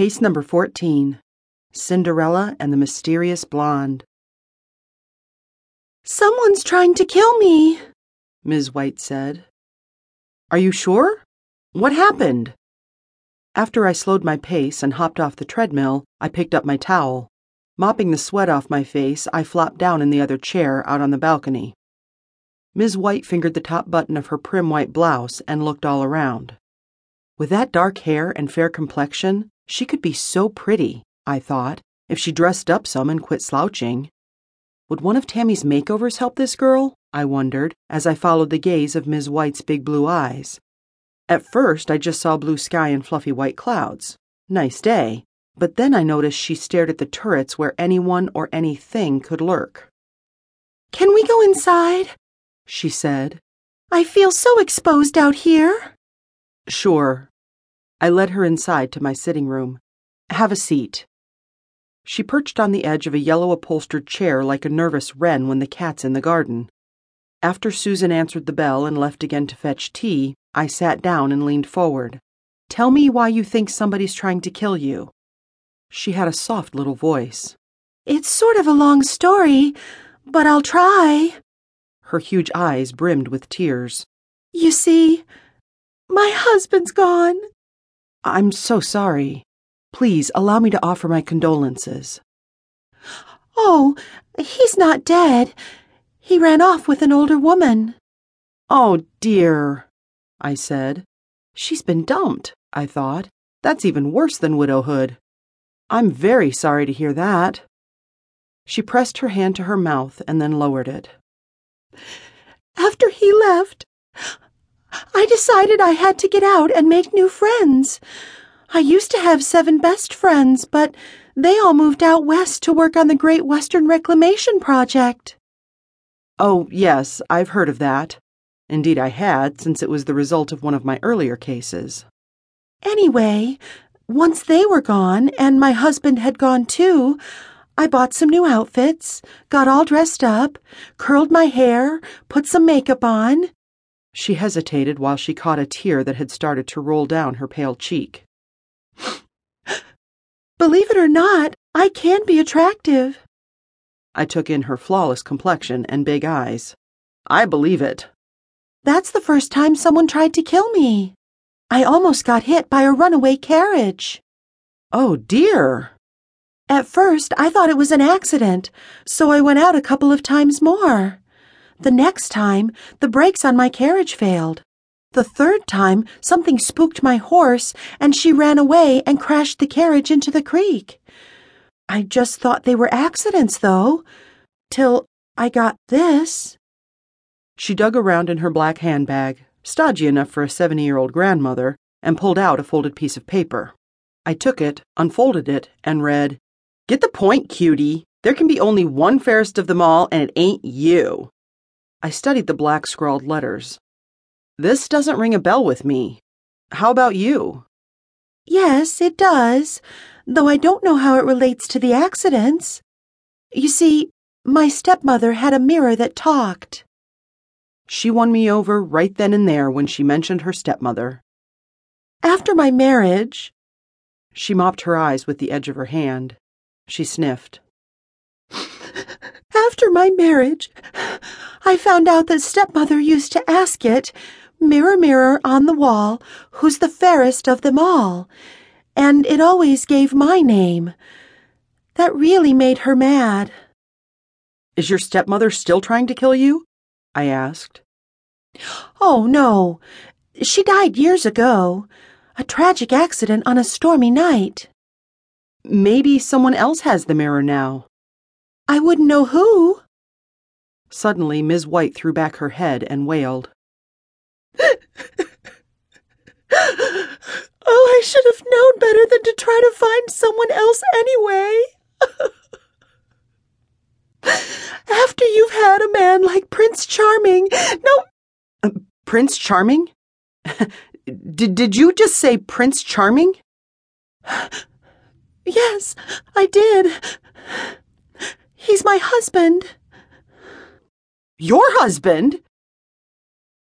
Case number 14 Cinderella and the Mysterious Blonde. Someone's trying to kill me, Ms. White said. Are you sure? What happened? After I slowed my pace and hopped off the treadmill, I picked up my towel. Mopping the sweat off my face, I flopped down in the other chair out on the balcony. Ms. White fingered the top button of her prim white blouse and looked all around. With that dark hair and fair complexion, she could be so pretty, I thought, if she dressed up some and quit slouching. Would one of Tammy's makeovers help this girl? I wondered, as I followed the gaze of Ms. White's big blue eyes. At first, I just saw blue sky and fluffy white clouds. Nice day. But then I noticed she stared at the turrets where anyone or anything could lurk. Can we go inside? She said. I feel so exposed out here. Sure. I led her inside to my sitting room. Have a seat. She perched on the edge of a yellow upholstered chair like a nervous wren when the cat's in the garden. After Susan answered the bell and left again to fetch tea, I sat down and leaned forward. Tell me why you think somebody's trying to kill you. She had a soft little voice. It's sort of a long story, but I'll try. Her huge eyes brimmed with tears. You see, my husband's gone. I'm so sorry. Please allow me to offer my condolences. Oh, he's not dead. He ran off with an older woman. Oh, dear, I said. She's been dumped, I thought. That's even worse than widowhood. I'm very sorry to hear that. She pressed her hand to her mouth and then lowered it. After he left, I decided I had to get out and make new friends. I used to have seven best friends, but they all moved out west to work on the Great Western Reclamation Project. Oh, yes, I've heard of that. Indeed, I had, since it was the result of one of my earlier cases. Anyway, once they were gone and my husband had gone too, I bought some new outfits, got all dressed up, curled my hair, put some makeup on. She hesitated while she caught a tear that had started to roll down her pale cheek. Believe it or not, I can be attractive. I took in her flawless complexion and big eyes. I believe it. That's the first time someone tried to kill me. I almost got hit by a runaway carriage. Oh, dear. At first, I thought it was an accident, so I went out a couple of times more. The next time, the brakes on my carriage failed. The third time, something spooked my horse, and she ran away and crashed the carriage into the creek. I just thought they were accidents, though, till I got this. She dug around in her black handbag, stodgy enough for a 70 year old grandmother, and pulled out a folded piece of paper. I took it, unfolded it, and read, Get the point, cutie. There can be only one fairest of them all, and it ain't you. I studied the black scrawled letters. This doesn't ring a bell with me. How about you? Yes, it does, though I don't know how it relates to the accidents. You see, my stepmother had a mirror that talked. She won me over right then and there when she mentioned her stepmother. After my marriage, she mopped her eyes with the edge of her hand. She sniffed. After my marriage, I found out that stepmother used to ask it Mirror, mirror on the wall, who's the fairest of them all? And it always gave my name. That really made her mad. Is your stepmother still trying to kill you? I asked. Oh, no. She died years ago. A tragic accident on a stormy night. Maybe someone else has the mirror now. I wouldn't know who. Suddenly, Miss White threw back her head and wailed. oh, I should have known better than to try to find someone else anyway. After you've had a man like Prince Charming, no. Uh, Prince Charming? did, did you just say Prince Charming? Yes, I did. He's my husband. Your husband?